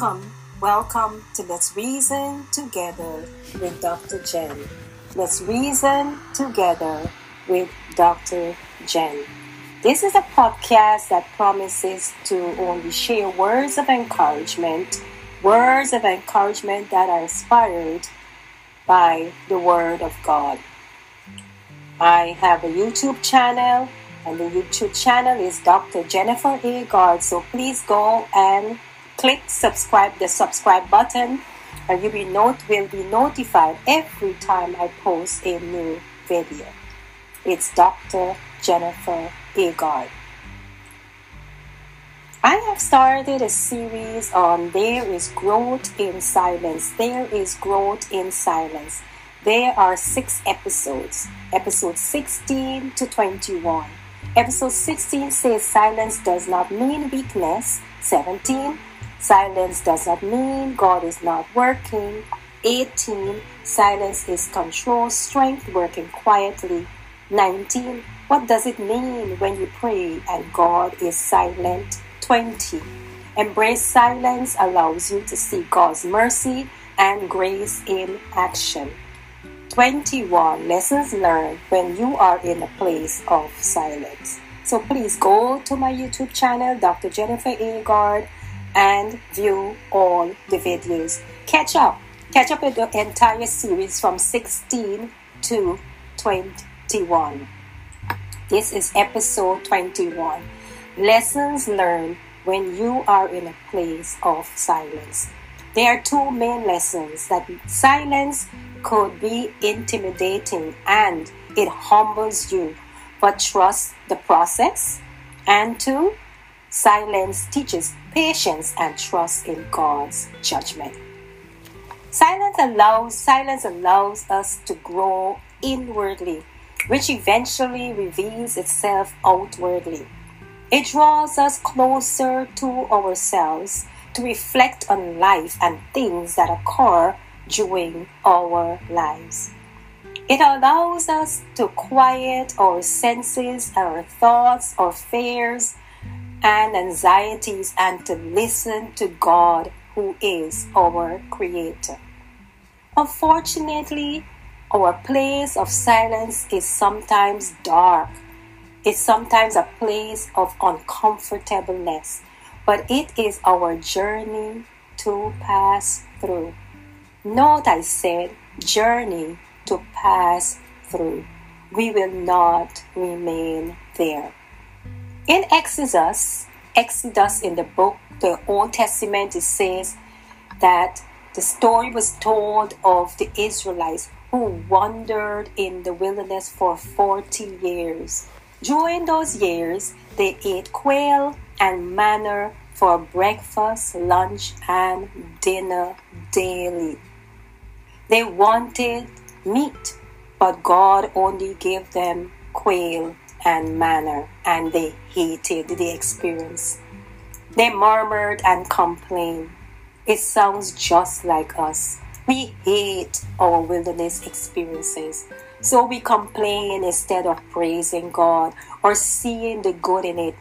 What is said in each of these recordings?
Welcome, welcome to Let's Reason Together with Dr. Jen. Let's reason together with Dr. Jen. This is a podcast that promises to only share words of encouragement, words of encouragement that are inspired by the Word of God. I have a YouTube channel, and the YouTube channel is Dr. Jennifer Agard. So please go and click subscribe the subscribe button and you will, not, will be notified every time I post a new video. It's Dr. Jennifer Agard. I have started a series on There is Growth in Silence. There is Growth in Silence. There are six episodes, episode 16 to 21. Episode 16 says silence does not mean weakness. 17 Silence does not mean God is not working. 18. Silence is control, strength, working quietly. 19. What does it mean when you pray and God is silent? 20. Embrace silence allows you to see God's mercy and grace in action. 21. Lessons learned when you are in a place of silence. So please go to my YouTube channel, Dr. Jennifer Agard and view all the videos. Catch up. Catch up with the entire series from 16 to 21. This is episode 21. Lessons learned when you are in a place of silence. There are two main lessons that silence could be intimidating and it humbles you, but trust the process. And two, silence teaches patience, and trust in God's judgment. Silence allows, silence allows us to grow inwardly, which eventually reveals itself outwardly. It draws us closer to ourselves to reflect on life and things that occur during our lives. It allows us to quiet our senses, our thoughts, our fears, and anxieties and to listen to God, who is our Creator. Unfortunately, our place of silence is sometimes dark. It's sometimes a place of uncomfortableness, but it is our journey to pass through. Note I said journey to pass through. We will not remain there. In Exodus, Exodus in the book, the Old Testament, it says that the story was told of the Israelites who wandered in the wilderness for 40 years. During those years, they ate quail and manna for breakfast, lunch, and dinner daily. They wanted meat, but God only gave them quail and manna, and they hated the experience. They murmured and complained. It sounds just like us. We hate our wilderness experiences. So we complain instead of praising God or seeing the good in it.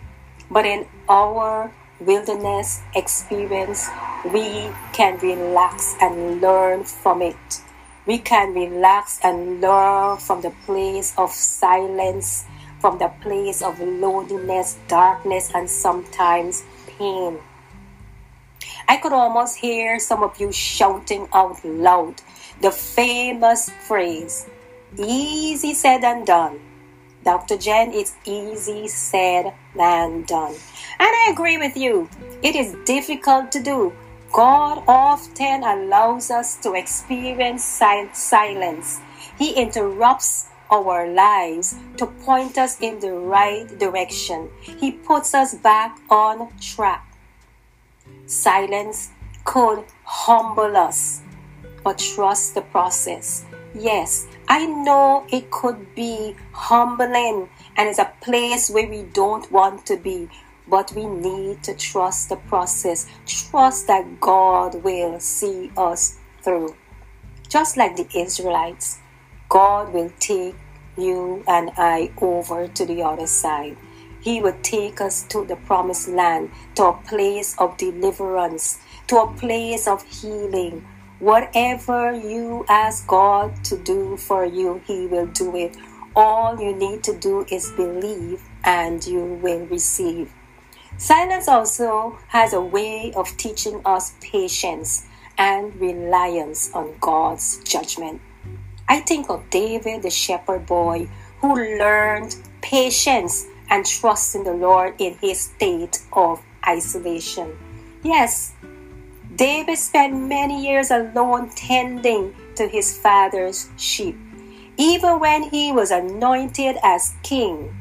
But in our wilderness experience, we can relax and learn from it. We can relax and learn from the place of silence from the place of loneliness, darkness, and sometimes pain. I could almost hear some of you shouting out loud the famous phrase, easy said and done. Dr. Jen, it's easy said than done. And I agree with you. It is difficult to do. God often allows us to experience silence. He interrupts our lives to point us in the right direction. He puts us back on track. Silence could humble us, but trust the process. Yes, I know it could be humbling and it's a place where we don't want to be, but we need to trust the process. Trust that God will see us through. Just like the Israelites, God will take you and I over to the other side. He will take us to the promised land, to a place of deliverance, to a place of healing. Whatever you ask God to do for you, He will do it. All you need to do is believe and you will receive. Silence also has a way of teaching us patience and reliance on God's judgment. I think of David, the shepherd boy, who learned patience and trust in the Lord in his state of isolation. Yes, David spent many years alone tending to his father's sheep. Even when he was anointed as king,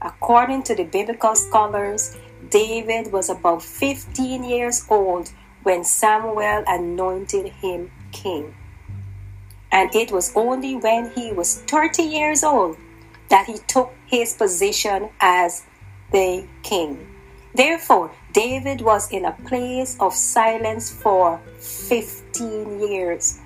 according to the biblical scholars, David was about 15 years old when Samuel anointed him king. And it was only when he was 30 years old that he took his position as the king. Therefore, David was in a place of silence for 15 years.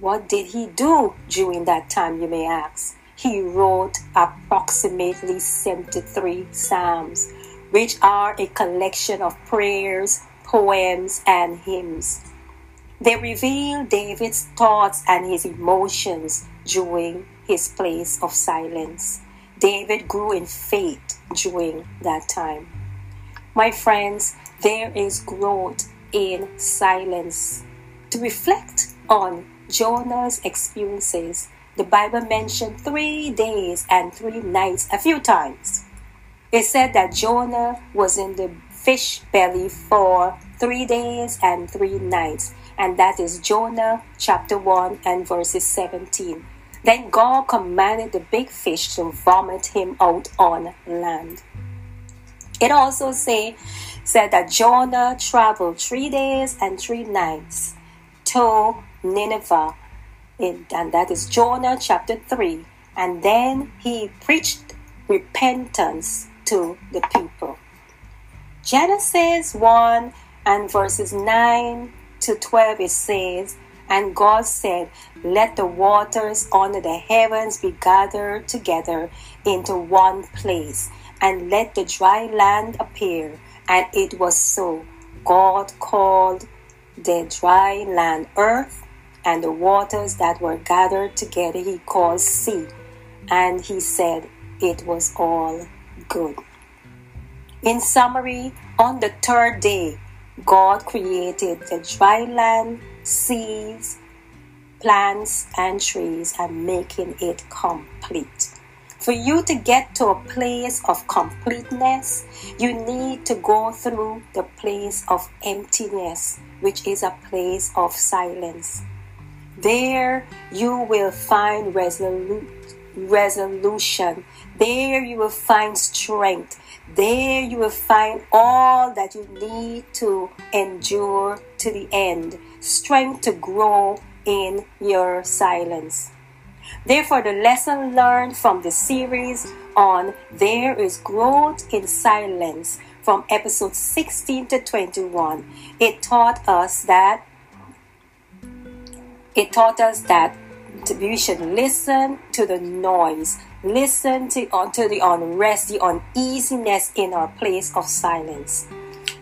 What did he do during that time, you may ask? He wrote approximately 73 Psalms, which are a collection of prayers, poems, and hymns. They reveal David's thoughts and his emotions during his place of silence. David grew in faith during that time. My friends, there is growth in silence. To reflect on Jonah's experiences, the Bible mentioned three days and three nights a few times. It said that Jonah was in the fish belly for three days and three nights, and that is Jonah chapter 1 and verses 17. Then God commanded the big fish to vomit him out on land. It also say, said that Jonah traveled three days and three nights to Nineveh, in, and that is Jonah chapter 3. And then he preached repentance to the people. Genesis 1 and verses 9 to 12 it says, And God said, Let the waters under the heavens be gathered together into one place, and let the dry land appear. And it was so. God called the dry land earth, and the waters that were gathered together he called sea. And he said, It was all good. In summary, on the third day, God created the dry land, seas, plants, and trees, and making it complete. For you to get to a place of completeness, you need to go through the place of emptiness, which is a place of silence. There you will find resolu- resolution. There you will find strength. There you will find all that you need to endure to the end, strength to grow in your silence. Therefore, the lesson learned from the series on There is Growth in Silence from episode 16 to 21, it taught us that it taught us that we should listen to the noise Listen to, uh, to the unrest, the uneasiness in our place of silence.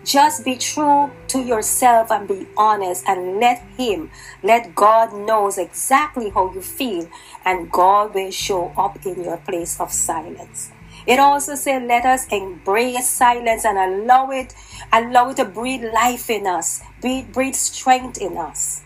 Just be true to yourself and be honest and let Him, let God knows exactly how you feel and God will show up in your place of silence. It also said, let us embrace silence and allow it, allow it to breathe life in us, breathe, breathe strength in us.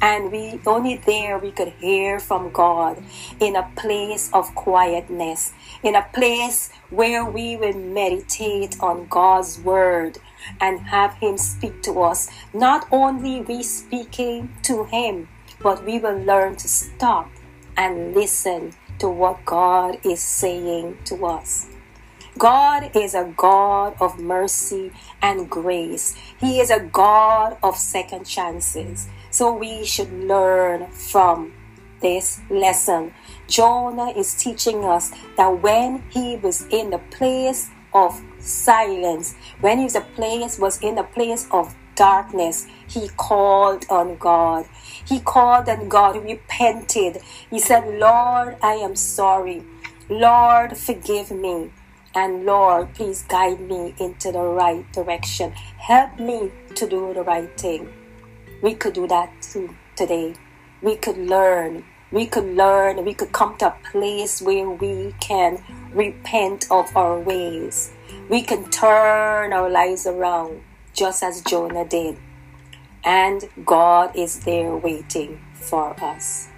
And we only there we could hear from God in a place of quietness, in a place where we will meditate on God's word and have Him speak to us. Not only we speaking to Him, but we will learn to stop and listen to what God is saying to us. God is a God of mercy and grace. He is a God of second chances. So we should learn from this lesson. Jonah is teaching us that when he was in the place of silence, when he was a place was in a place of darkness, he called on God. He called on God, repented. He said, Lord, I am sorry. Lord, forgive me. And Lord, please guide me into the right direction. Help me to do the right thing. We could do that too today. We could learn. We could learn. We could come to a place where we can repent of our ways. We can turn our lives around just as Jonah did. And God is there waiting for us.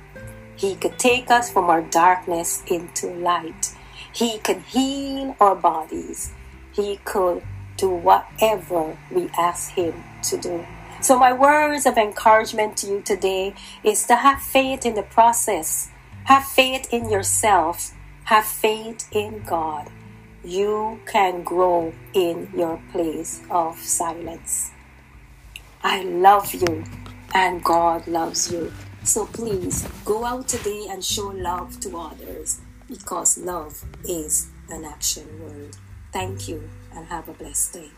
He could take us from our darkness into light. He can heal our bodies. He could do whatever we ask Him to do. So, my words of encouragement to you today is to have faith in the process, have faith in yourself, have faith in God. You can grow in your place of silence. I love you and God loves you. So please go out today and show love to others because love is an action word. Thank you and have a blessed day.